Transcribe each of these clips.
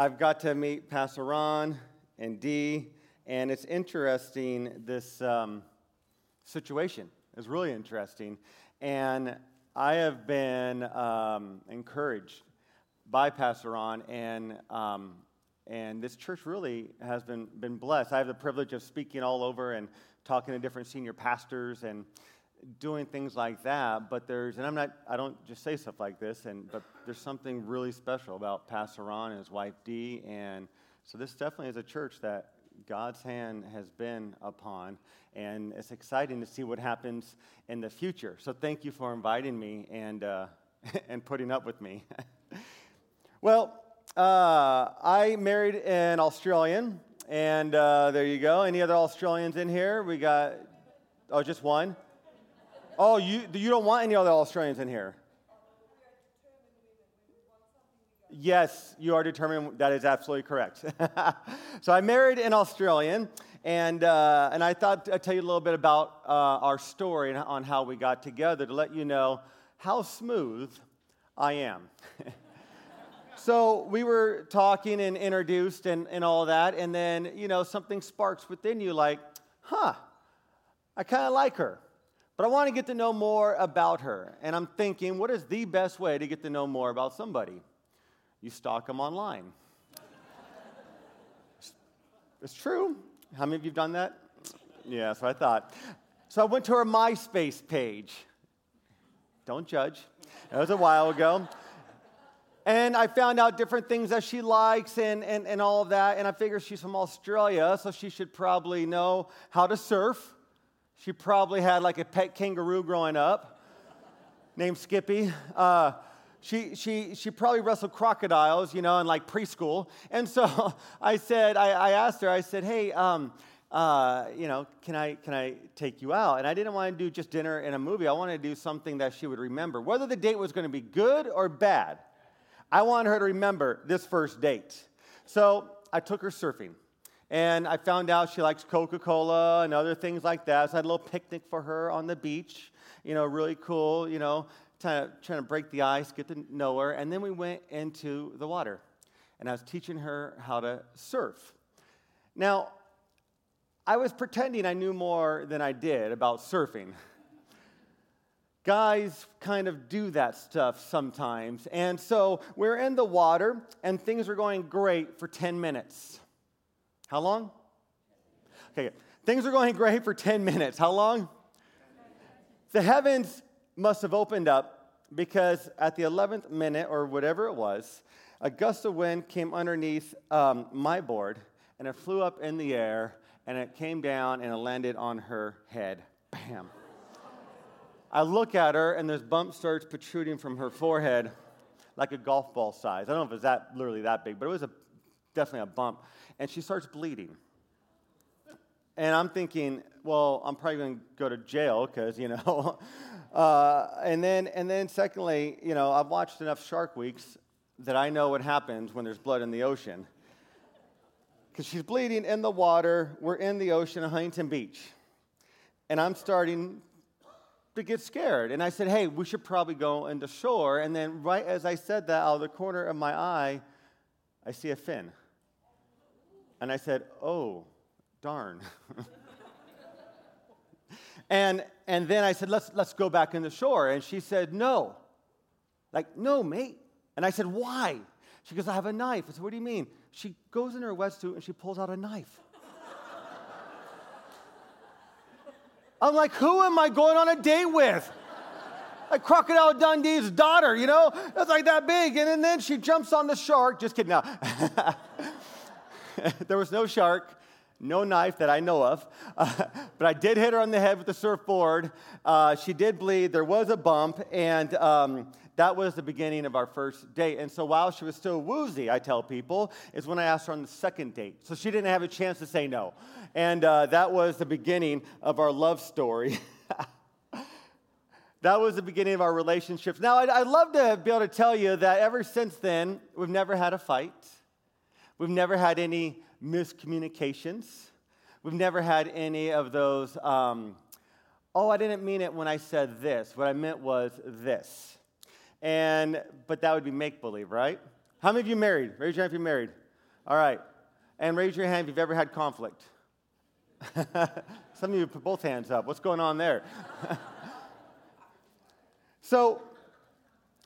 I've got to meet Pastor Ron and Dee, and it's interesting this um, situation is really interesting. And I have been um, encouraged by Pastor Ron, and, um, and this church really has been, been blessed. I have the privilege of speaking all over and talking to different senior pastors and doing things like that. But there's, and I'm not, I don't just say stuff like this, and, but there's something really special about Pastor Ron and his wife Dee. And so this definitely is a church that God's hand has been upon, and it's exciting to see what happens in the future. So thank you for inviting me and, uh, and putting up with me. well, uh, I married an Australian, and uh, there you go. Any other Australians in here? We got, oh, just one? Oh, you, you don't want any other Australians in here? Yes, you are determined. That is absolutely correct. so I married an Australian, and, uh, and I thought I'd tell you a little bit about uh, our story on how we got together to let you know how smooth I am. so we were talking and introduced and, and all that, and then, you know, something sparks within you like, huh, I kind of like her. But I want to get to know more about her. And I'm thinking, what is the best way to get to know more about somebody? you stalk them online. it's true. How many of you have done that? Yeah, that's what I thought. So I went to her MySpace page. Don't judge. That was a while ago. And I found out different things that she likes and, and, and all of that. And I figured she's from Australia, so she should probably know how to surf. She probably had like a pet kangaroo growing up named Skippy. Uh, she, she, she probably wrestled crocodiles, you know, in like preschool. And so I said, I, I asked her, I said, hey, um, uh, you know, can I, can I take you out? And I didn't want to do just dinner and a movie. I wanted to do something that she would remember. Whether the date was going to be good or bad, I wanted her to remember this first date. So I took her surfing. And I found out she likes Coca Cola and other things like that. So I had a little picnic for her on the beach, you know, really cool, you know trying to, trying to break the ice, get to know her, and then we went into the water. And I was teaching her how to surf. Now, I was pretending I knew more than I did about surfing. Guys kind of do that stuff sometimes. And so we're in the water, and things are going great for 10 minutes. How long? Okay, things are going great for 10 minutes. How long? The heavens must have opened up because at the 11th minute or whatever it was, a gust of wind came underneath um, my board and it flew up in the air and it came down and it landed on her head. Bam. I look at her and there's bump starts protruding from her forehead like a golf ball size. I don't know if it's that literally that big, but it was a, definitely a bump. And she starts bleeding. And I'm thinking, well, I'm probably going to go to jail because, you know, Uh, and then, and then, secondly, you know, I've watched enough Shark Weeks that I know what happens when there's blood in the ocean. Because she's bleeding in the water. We're in the ocean at Huntington Beach, and I'm starting to get scared. And I said, "Hey, we should probably go into shore." And then, right as I said that, out of the corner of my eye, I see a fin. And I said, "Oh, darn." And, and then I said, let's, let's go back in the shore. And she said, no. Like, no, mate. And I said, why? She goes, I have a knife. I said, what do you mean? She goes in her wetsuit and she pulls out a knife. I'm like, who am I going on a date with? Like Crocodile Dundee's daughter, you know? It's like that big. And then she jumps on the shark. Just kidding. Now, there was no shark no knife that I know of, but I did hit her on the head with the surfboard. Uh, she did bleed. There was a bump, and um, that was the beginning of our first date. And so while she was still woozy, I tell people, is when I asked her on the second date. So she didn't have a chance to say no. And uh, that was the beginning of our love story. that was the beginning of our relationships. Now, I'd, I'd love to be able to tell you that ever since then, we've never had a fight. We've never had any miscommunications. We've never had any of those, um, oh, I didn't mean it when I said this. What I meant was this. And, but that would be make believe, right? How many of you married? Raise your hand if you're married. All right. And raise your hand if you've ever had conflict. Some of you put both hands up. What's going on there? so,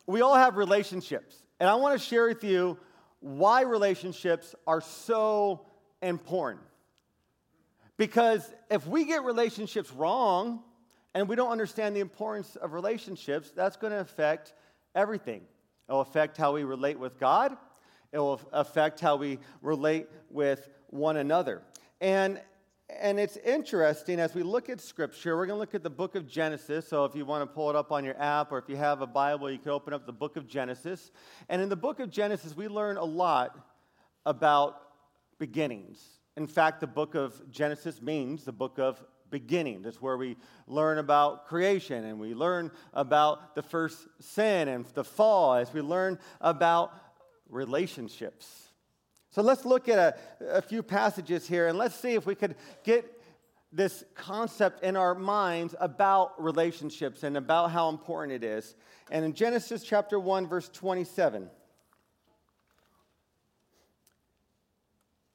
we all have relationships. And I want to share with you why relationships are so important. Because if we get relationships wrong and we don't understand the importance of relationships, that's going to affect everything. It will affect how we relate with God, it will affect how we relate with one another. And and it's interesting as we look at scripture, we're going to look at the book of Genesis. So if you want to pull it up on your app or if you have a Bible, you can open up the book of Genesis. And in the book of Genesis, we learn a lot about beginnings. In fact, the book of Genesis means the book of beginning. That's where we learn about creation and we learn about the first sin and the fall as we learn about relationships. So let's look at a, a few passages here and let's see if we could get this concept in our minds about relationships and about how important it is. And in Genesis chapter 1, verse 27,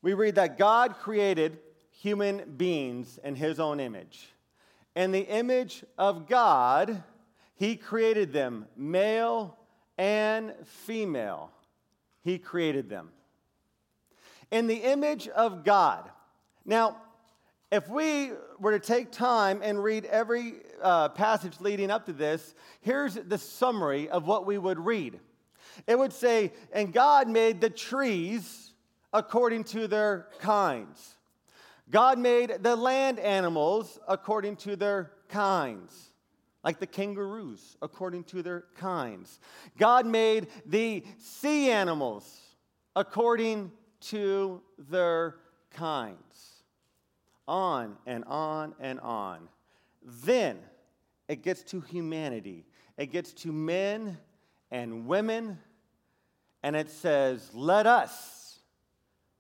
we read that God created human beings in his own image. In the image of God, he created them, male and female. He created them in the image of God. Now, if we were to take time and read every uh, passage leading up to this, here's the summary of what we would read. It would say, And God made the trees according to their kinds. God made the land animals according to their kinds, like the kangaroos according to their kinds. God made the sea animals according to their kinds. On and on and on. Then it gets to humanity, it gets to men and women, and it says, Let us.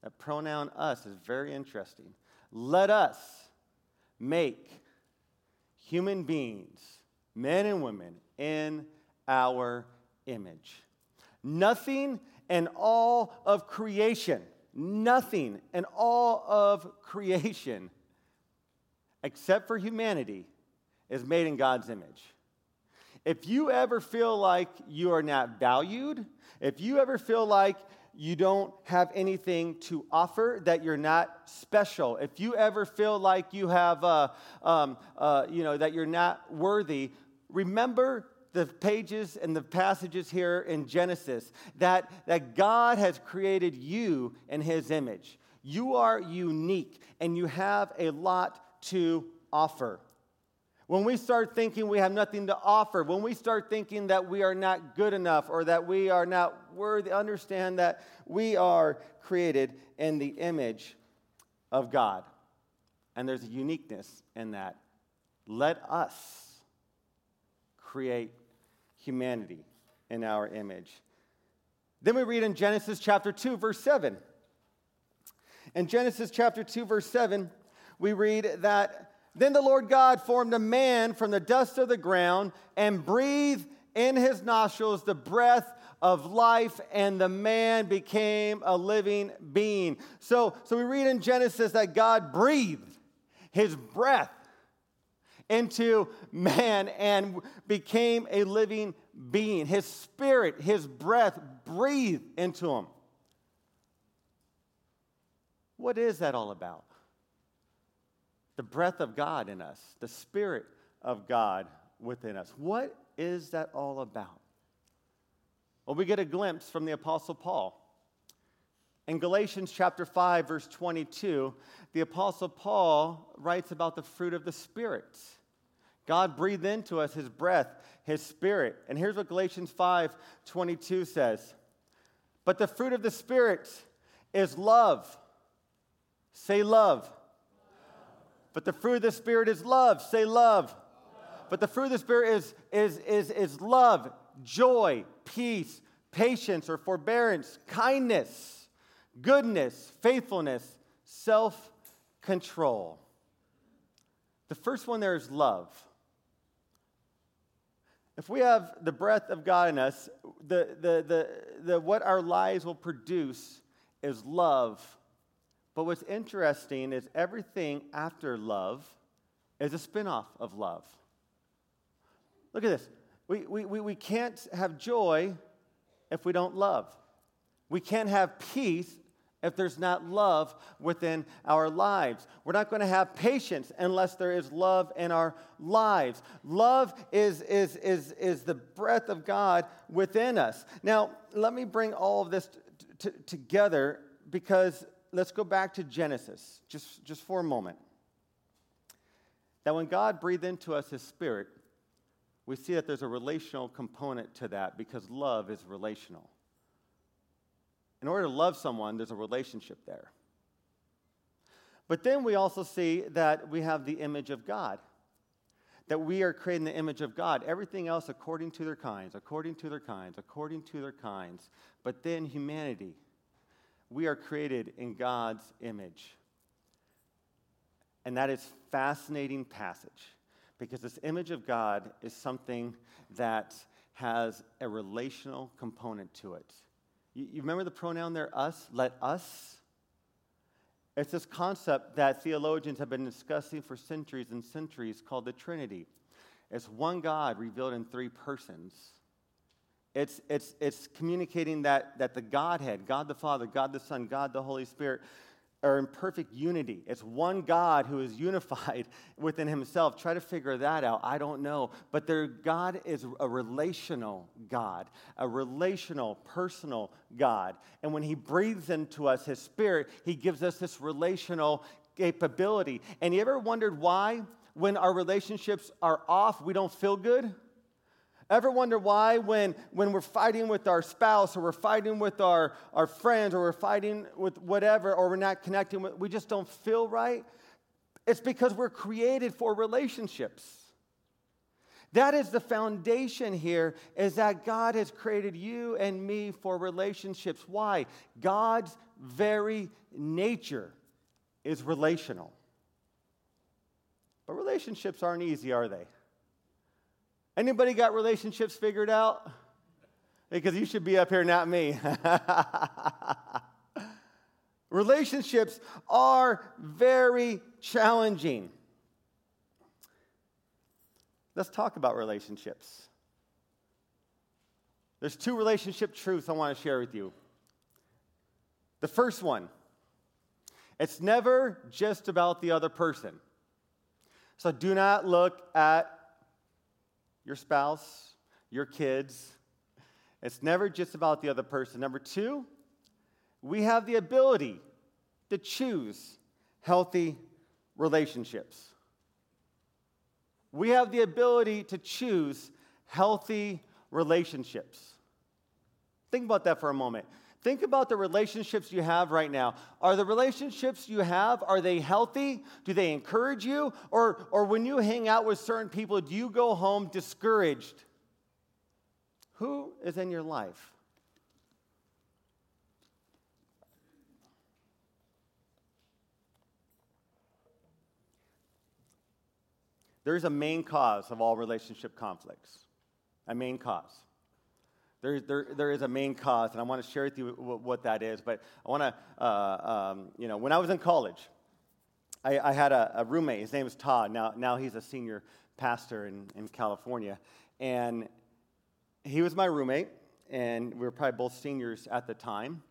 That pronoun us is very interesting. Let us make human beings, men and women, in our image. Nothing and all of creation, nothing and all of creation, except for humanity, is made in God's image. If you ever feel like you are not valued, if you ever feel like you don't have anything to offer, that you're not special, if you ever feel like you have, uh, um, uh, you know, that you're not worthy, remember the pages and the passages here in Genesis that, that God has created you in His image. You are unique and you have a lot to offer. When we start thinking we have nothing to offer, when we start thinking that we are not good enough or that we are not worthy, understand that we are created in the image of God. And there's a uniqueness in that. Let us create humanity in our image. Then we read in Genesis chapter 2, verse 7. In Genesis chapter 2, verse 7, we read that then the Lord God formed a man from the dust of the ground and breathed in his nostrils the breath of life, and the man became a living being. So, so we read in Genesis that God breathed his breath into man and became a living being. His spirit, his breath breathed into him. What is that all about? The breath of God in us, the spirit of God within us. What is that all about? Well, we get a glimpse from the Apostle Paul. In Galatians chapter 5, verse 22, the Apostle Paul writes about the fruit of the Spirit. God breathed into us his breath, his spirit. And here's what Galatians 5 22 says But the fruit of the Spirit is love. Say love. love. But the fruit of the Spirit is love. Say love. love. But the fruit of the Spirit is, is, is, is love, joy, peace, patience or forbearance, kindness, goodness, faithfulness, self control. The first one there is love. If we have the breath of God in us, the, the, the, the, what our lives will produce is love. But what's interesting is everything after love is a spinoff of love. Look at this. We, we, we, we can't have joy if we don't love. We can't have peace if there's not love within our lives. We're not going to have patience unless there is love in our lives. Love is, is, is, is the breath of God within us. Now, let me bring all of this t- t- together because let's go back to Genesis just, just for a moment. That when God breathed into us his spirit, we see that there's a relational component to that because love is relational. In order to love someone, there's a relationship there. But then we also see that we have the image of God. That we are creating the image of God. Everything else according to their kinds, according to their kinds, according to their kinds. But then humanity. We are created in God's image. And that is fascinating passage because this image of God is something that has a relational component to it. You, you remember the pronoun there, us? Let us? It's this concept that theologians have been discussing for centuries and centuries called the Trinity. It's one God revealed in three persons. It's, it's, it's communicating that, that the Godhead, God the Father, God the Son, God the Holy Spirit, are in perfect unity. It's one God who is unified within himself. Try to figure that out. I don't know. But their God is a relational God, a relational, personal God. And when he breathes into us his spirit, he gives us this relational capability. And you ever wondered why, when our relationships are off, we don't feel good? Ever wonder why, when, when we're fighting with our spouse or we're fighting with our, our friends or we're fighting with whatever or we're not connecting with, we just don't feel right? It's because we're created for relationships. That is the foundation here, is that God has created you and me for relationships. Why? God's very nature is relational. But relationships aren't easy, are they? Anybody got relationships figured out? Because you should be up here, not me. relationships are very challenging. Let's talk about relationships. There's two relationship truths I want to share with you. The first one it's never just about the other person. So do not look at your spouse, your kids. It's never just about the other person. Number two, we have the ability to choose healthy relationships. We have the ability to choose healthy relationships. Think about that for a moment. Think about the relationships you have right now. Are the relationships you have, are they healthy? Do they encourage you? Or, or when you hang out with certain people, do you go home discouraged? Who is in your life? There's a main cause of all relationship conflicts. A main cause. There, there, there is a main cause, and I want to share with you what, that is. But I want to, uh, um, you know, when I was in college, I, I had a, a, roommate. His name is Todd. Now, now he's a senior pastor in, in California. And he was my roommate, and we were probably both seniors at the time.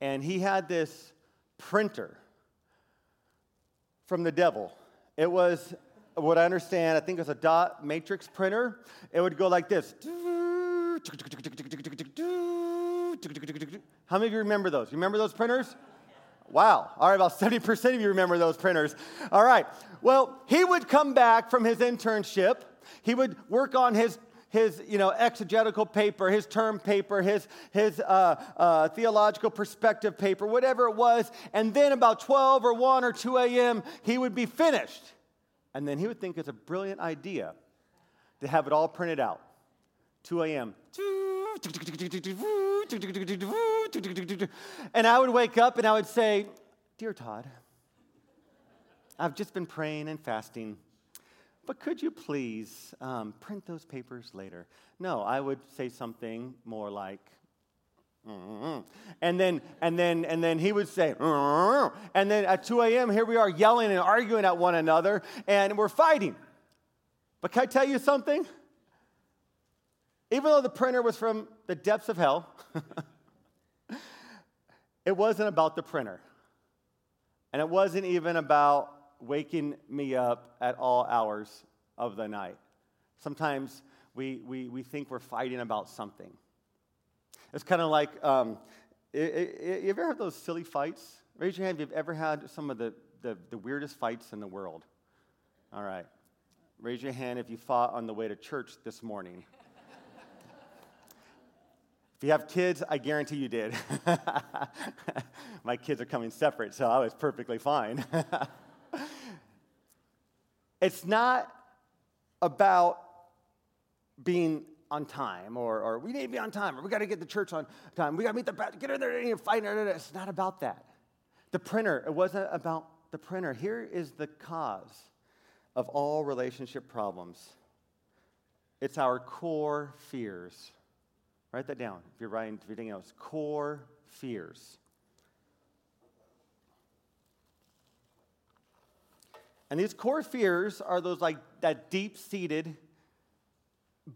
And he had this printer from the devil. It was, what I understand, I think it was a dot matrix printer. It would go like this. How many of you remember those? Remember those printers? Wow. All right, about 70% of you remember those printers. All right. Well, he would come back from his internship. He would work on his his you know exegetical paper his term paper his his uh, uh, theological perspective paper whatever it was and then about 12 or 1 or 2 a.m he would be finished and then he would think it's a brilliant idea to have it all printed out 2 a.m. And I would wake up and I would say, Dear Todd, I've just been praying and fasting, but could you please um, print those papers later? No, I would say something more like. And then, and then, and then he would say, and then at 2 a.m., here we are yelling and arguing at one another, and we're fighting. But can I tell you something? Even though the printer was from the depths of hell, it wasn't about the printer. And it wasn't even about waking me up at all hours of the night. Sometimes we, we, we think we're fighting about something. It's kind of like, um, it, it, you ever had those silly fights? Raise your hand if you've ever had some of the, the, the weirdest fights in the world. All right. Raise your hand if you fought on the way to church this morning. If you have kids, I guarantee you did. My kids are coming separate, so I was perfectly fine. it's not about being on time or, or we need to be on time or we got to get the church on time. We got to meet the, get in there and fight. It. It's not about that. The printer, it wasn't about the printer. Here is the cause of all relationship problems it's our core fears. Write that down if you're writing anything else. Core fears. And these core fears are those like that deep seated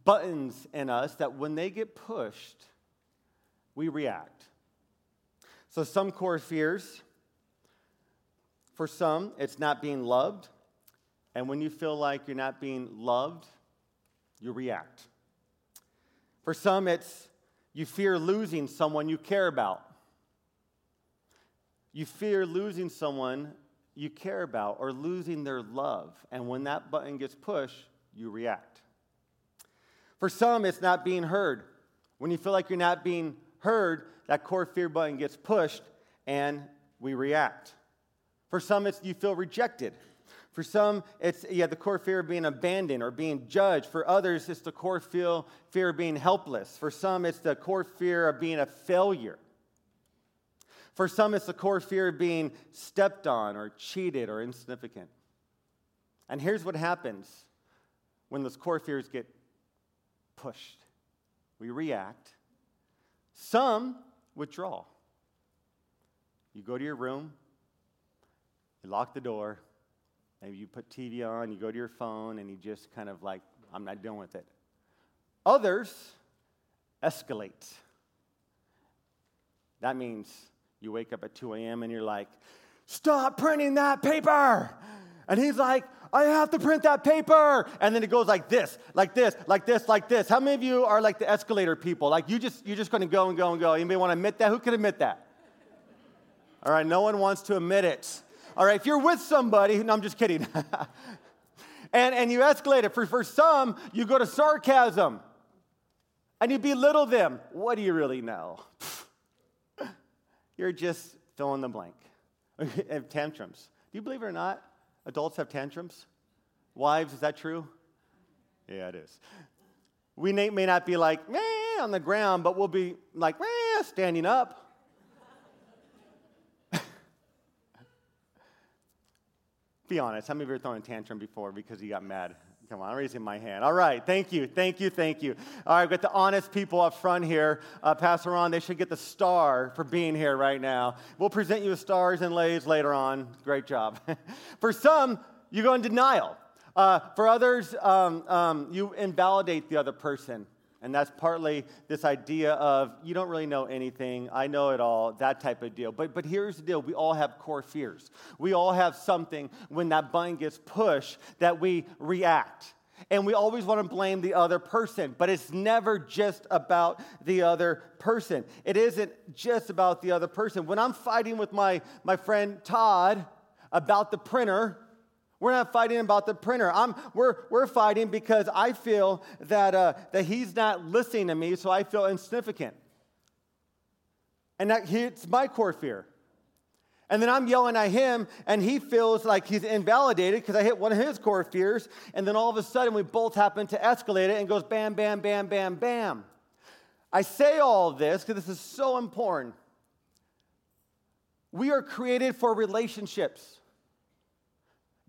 buttons in us that when they get pushed, we react. So, some core fears, for some, it's not being loved. And when you feel like you're not being loved, you react. For some, it's you fear losing someone you care about. You fear losing someone you care about or losing their love. And when that button gets pushed, you react. For some, it's not being heard. When you feel like you're not being heard, that core fear button gets pushed and we react. For some, it's you feel rejected. For some, it's yeah, the core fear of being abandoned or being judged. For others, it's the core feel, fear of being helpless. For some, it's the core fear of being a failure. For some, it's the core fear of being stepped on or cheated or insignificant. And here's what happens when those core fears get pushed we react. Some withdraw. You go to your room, you lock the door, maybe you put TV on, you go to your phone, and you just kind of like, I'm not dealing with it. Others escalate. That means you wake up at 2 a.m. and you're like, stop printing that paper. And he's like, I have to print that paper. And then it goes like this, like this, like this, like this. How many of you are like the escalator people? Like you just you're just gonna go and go and go. Anybody want to admit that? Who can admit that? All right, no one wants to admit it. All right, if you're with somebody, no, I'm just kidding. and, and you escalate it. For, for some, you go to sarcasm and you belittle them. What do you really know? You're just fill in the blank. tantrums. Do you believe it or not? Adults have tantrums. Wives, is that true? Yeah, it is. We may not be like, meh, on the ground, but we'll be like, meh, standing up. Be honest, how many of you have thrown a tantrum before because you got mad? Come on, I'm raising my hand. All right, thank you, thank you, thank you. All right, we've got the honest people up front here. Uh, Pastor Ron, they should get the star for being here right now. We'll present you with stars and lays later on. Great job. for some, you go in denial. Uh, for others, um, um, you invalidate the other person. And that's partly this idea of you don't really know anything, I know it all, that type of deal. But, but here's the deal we all have core fears. We all have something when that button gets pushed that we react. And we always want to blame the other person, but it's never just about the other person. It isn't just about the other person. When I'm fighting with my, my friend Todd about the printer, we're not fighting about the printer. I'm, we're, we're fighting because I feel that, uh, that he's not listening to me, so I feel insignificant. And that it's my core fear. And then I'm yelling at him, and he feels like he's invalidated because I hit one of his core fears. And then all of a sudden, we both happen to escalate it and goes bam, bam, bam, bam, bam. I say all this because this is so important. We are created for relationships.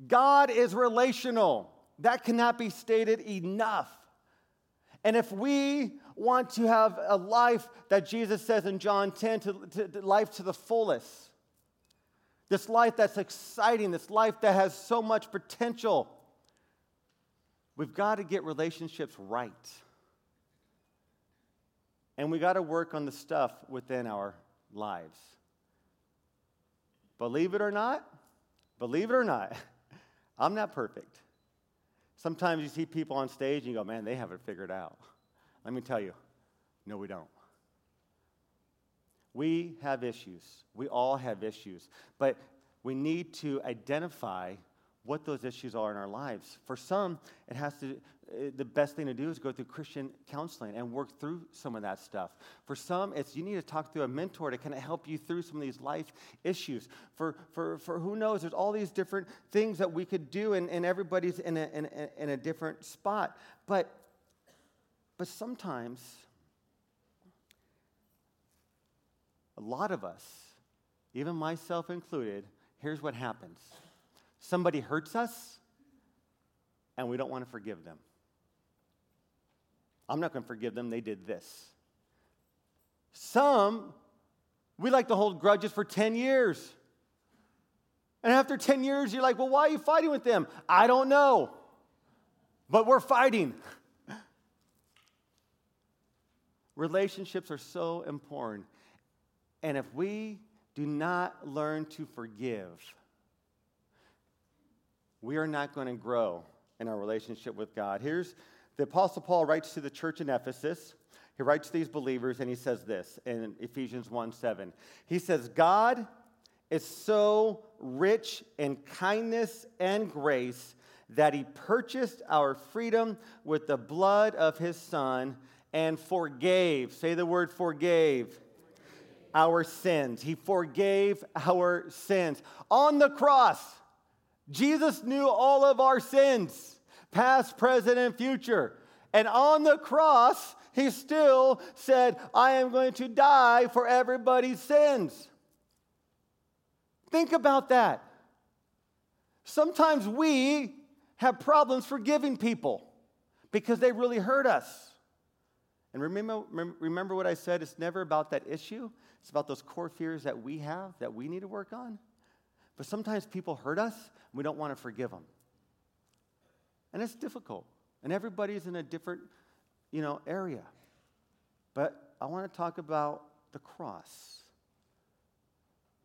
God is relational. That cannot be stated enough. And if we want to have a life that Jesus says in John 10, to, to, to life to the fullest, this life that's exciting, this life that has so much potential, we've got to get relationships right. And we got to work on the stuff within our lives. Believe it or not, believe it or not, I'm not perfect. Sometimes you see people on stage and you go, man, they have it figured out. Let me tell you, no, we don't. We have issues. We all have issues. But we need to identify what those issues are in our lives. For some, it has to, the best thing to do is go through Christian counseling and work through some of that stuff. For some, it's you need to talk through a mentor to kind of help you through some of these life issues. For, for, for who knows, there's all these different things that we could do, and, and everybody's in a, in, a, in a different spot. But, but sometimes, a lot of us, even myself included, here's what happens Somebody hurts us, and we don't want to forgive them. I'm not going to forgive them, they did this. Some, we like to hold grudges for 10 years. And after 10 years, you're like, well, why are you fighting with them? I don't know. But we're fighting. Relationships are so important. And if we do not learn to forgive, we are not going to grow in our relationship with God. Here's the Apostle Paul writes to the church in Ephesus. He writes to these believers and he says this in Ephesians 1 7. He says, God is so rich in kindness and grace that he purchased our freedom with the blood of his son and forgave. Say the word forgave. Our sins. He forgave our sins. On the cross, Jesus knew all of our sins, past, present, and future. And on the cross, he still said, I am going to die for everybody's sins. Think about that. Sometimes we have problems forgiving people because they really hurt us. And remember, remember what I said? It's never about that issue, it's about those core fears that we have that we need to work on. But sometimes people hurt us, and we don't want to forgive them. And it's difficult. And everybody's in a different, you know, area. But I want to talk about the cross.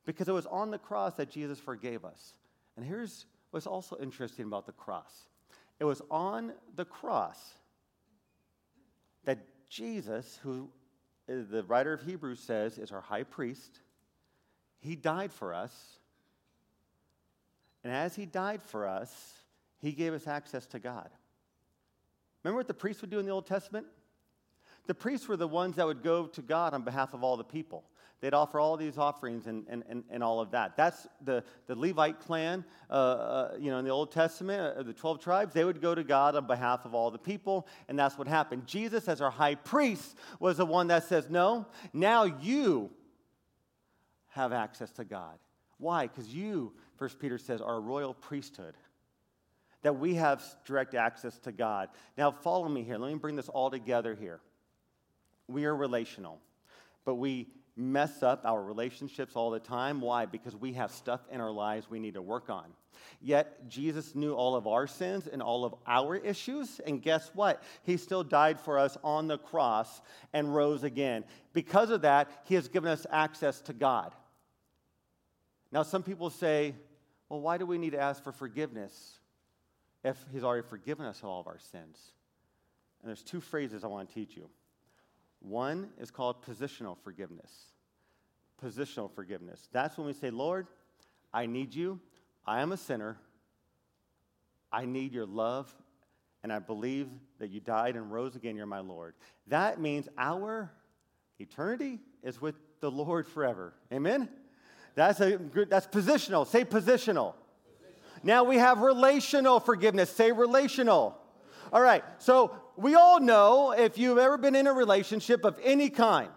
Because it was on the cross that Jesus forgave us. And here's what's also interesting about the cross. It was on the cross that Jesus, who uh, the writer of Hebrews says is our high priest, he died for us and as he died for us, he gave us access to God. Remember what the priests would do in the Old Testament? The priests were the ones that would go to God on behalf of all the people. They'd offer all these offerings and, and, and, and all of that. That's the, the Levite clan, uh, uh, you know, in the Old Testament, uh, the 12 tribes, they would go to God on behalf of all the people, and that's what happened. Jesus, as our high priest, was the one that says, No, now you have access to God. Why? Because you First Peter says, our royal priesthood, that we have direct access to God. Now, follow me here. Let me bring this all together here. We are relational, but we mess up our relationships all the time. Why? Because we have stuff in our lives we need to work on. Yet, Jesus knew all of our sins and all of our issues. And guess what? He still died for us on the cross and rose again. Because of that, He has given us access to God. Now, some people say, well, why do we need to ask for forgiveness if He's already forgiven us all of our sins? And there's two phrases I want to teach you. One is called positional forgiveness. Positional forgiveness. That's when we say, Lord, I need you. I am a sinner. I need your love, and I believe that you died and rose again. You're my Lord. That means our eternity is with the Lord forever. Amen? That's, a, that's positional. Say positional. Now we have relational forgiveness. Say relational. All right, so we all know if you've ever been in a relationship of any kind,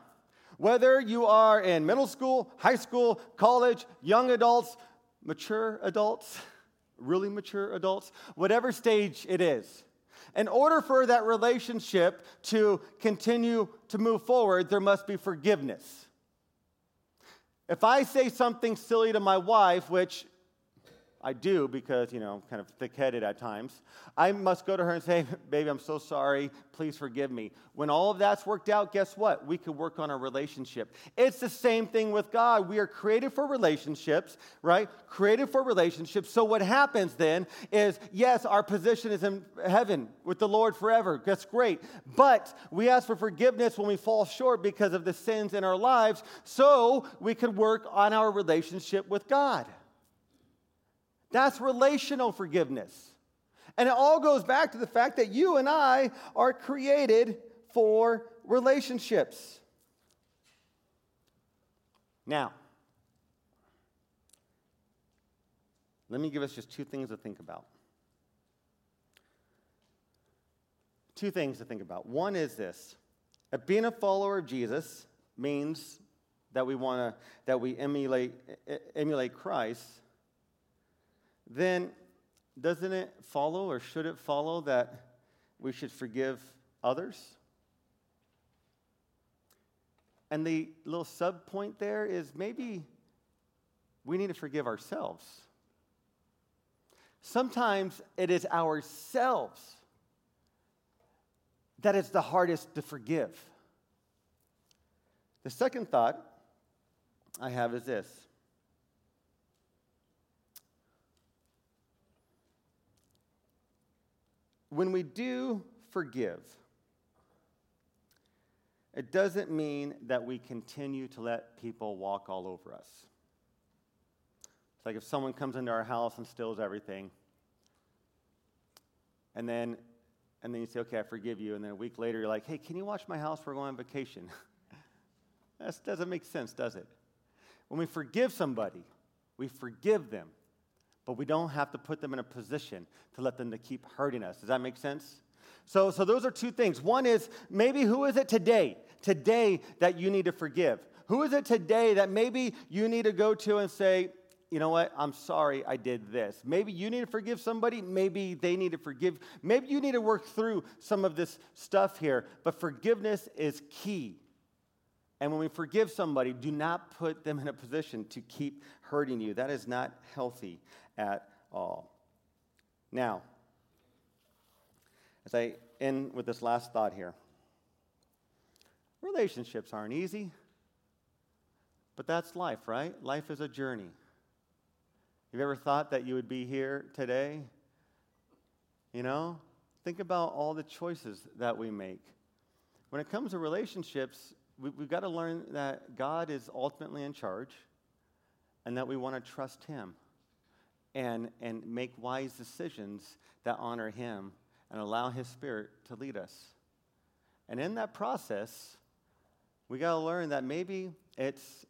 whether you are in middle school, high school, college, young adults, mature adults, really mature adults, whatever stage it is, In order for that relationship to continue to move forward, there must be forgiveness. If I say something silly to my wife, which I do because, you know, I'm kind of thick headed at times. I must go to her and say, Baby, I'm so sorry. Please forgive me. When all of that's worked out, guess what? We could work on our relationship. It's the same thing with God. We are created for relationships, right? Created for relationships. So what happens then is, yes, our position is in heaven with the Lord forever. That's great. But we ask for forgiveness when we fall short because of the sins in our lives so we could work on our relationship with God. That's relational forgiveness. And it all goes back to the fact that you and I are created for relationships. Now, let me give us just two things to think about. Two things to think about. One is this that being a follower of Jesus means that we want to that we emulate emulate Christ then doesn't it follow or should it follow that we should forgive others? And the little sub point there is maybe we need to forgive ourselves. Sometimes it is ourselves that is the hardest to forgive. The second thought I have is this when we do forgive, it doesn't mean that we continue to let people walk all over us. It's like if someone comes into our house and steals everything, and then and then you say, okay, I forgive you, and then a week later you're like, hey, can you watch my house? We're going on vacation. that doesn't make sense, does it? When we forgive somebody, we forgive them but we don't have to put them in a position to let them to keep hurting us. Does that make sense? So, so those are two things. One is maybe who is it today, today that you need to forgive? Who is it today that maybe you need to go to and say, you know what, I'm sorry I did this. Maybe you need to forgive somebody. Maybe they need to forgive. Maybe you need to work through some of this stuff here. But forgiveness is key. And when we forgive somebody, do not put them in a position to keep hurting you. That is not healthy at all. Now, as I end with this last thought here, relationships aren't easy, but that's life, right? Life is a journey. Have you ever thought that you would be here today? You know, think about all the choices that we make. When it comes to relationships, we, have got to learn that God is ultimately in charge and that we want to trust Him and, and make wise decisions that honor Him and allow His Spirit to lead us. And in that process, we got to learn that maybe it's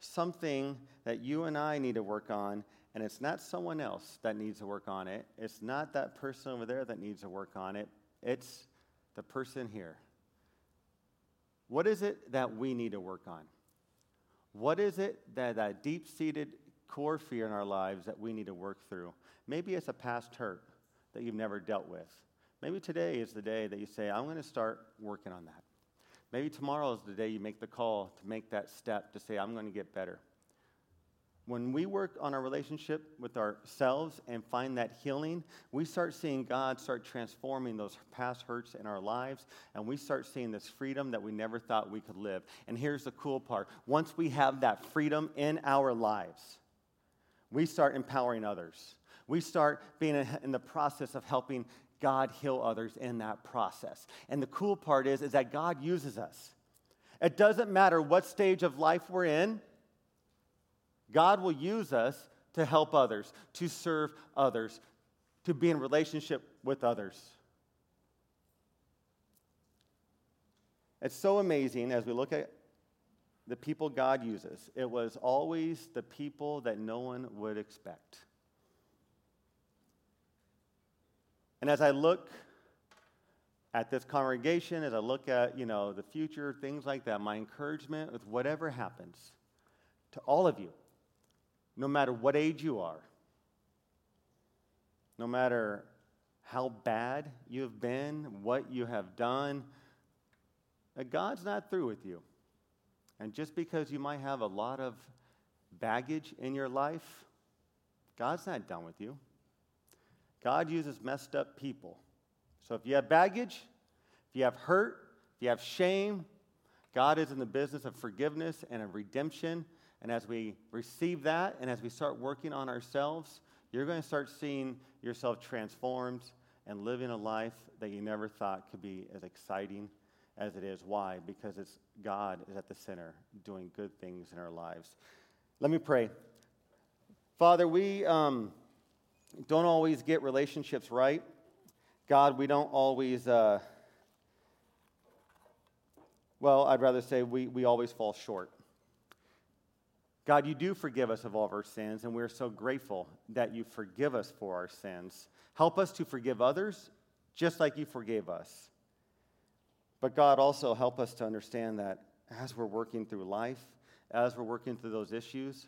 something that you and I need to work on, and it's not someone else that needs to work on it. It's not that person over there that needs to work on it. It's the person here. What is it that we need to work on? What is it that that deep seated core fear in our lives that we need to work through? Maybe it's a past hurt that you've never dealt with. Maybe today is the day that you say, I'm going to start working on that. Maybe tomorrow is the day you make the call to make that step to say, I'm going to get better. When we work on our relationship with ourselves and find that healing, we start seeing God start transforming those past hurts in our lives, and we start seeing this freedom that we never thought we could live. And here's the cool part once we have that freedom in our lives, we start empowering others. We start being in the process of helping God heal others in that process. And the cool part is, is that God uses us. It doesn't matter what stage of life we're in, God will use us to help others, to serve others, to be in relationship with others. It's so amazing as we look at the people God uses. It was always the people that no one would expect. And as I look at this congregation, as I look at, you know, the future, things like that, my encouragement with whatever happens to all of you no matter what age you are, no matter how bad you have been, what you have done, that God's not through with you. And just because you might have a lot of baggage in your life, God's not done with you. God uses messed up people. So if you have baggage, if you have hurt, if you have shame, God is in the business of forgiveness and of redemption. And as we receive that and as we start working on ourselves, you're going to start seeing yourself transformed and living a life that you never thought could be as exciting as it is. Why? Because it's God is at the center doing good things in our lives. Let me pray. Father, we um, don't always get relationships right. God, we don't always, uh, well, I'd rather say we, we always fall short. God, you do forgive us of all of our sins, and we're so grateful that you forgive us for our sins. Help us to forgive others just like you forgave us. But God, also help us to understand that as we're working through life, as we're working through those issues,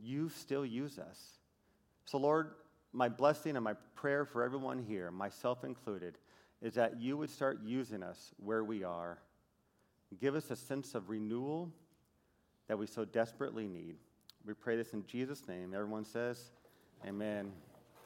you still use us. So, Lord, my blessing and my prayer for everyone here, myself included, is that you would start using us where we are. Give us a sense of renewal that we so desperately need. We pray this in Jesus' name. Everyone says, Amen.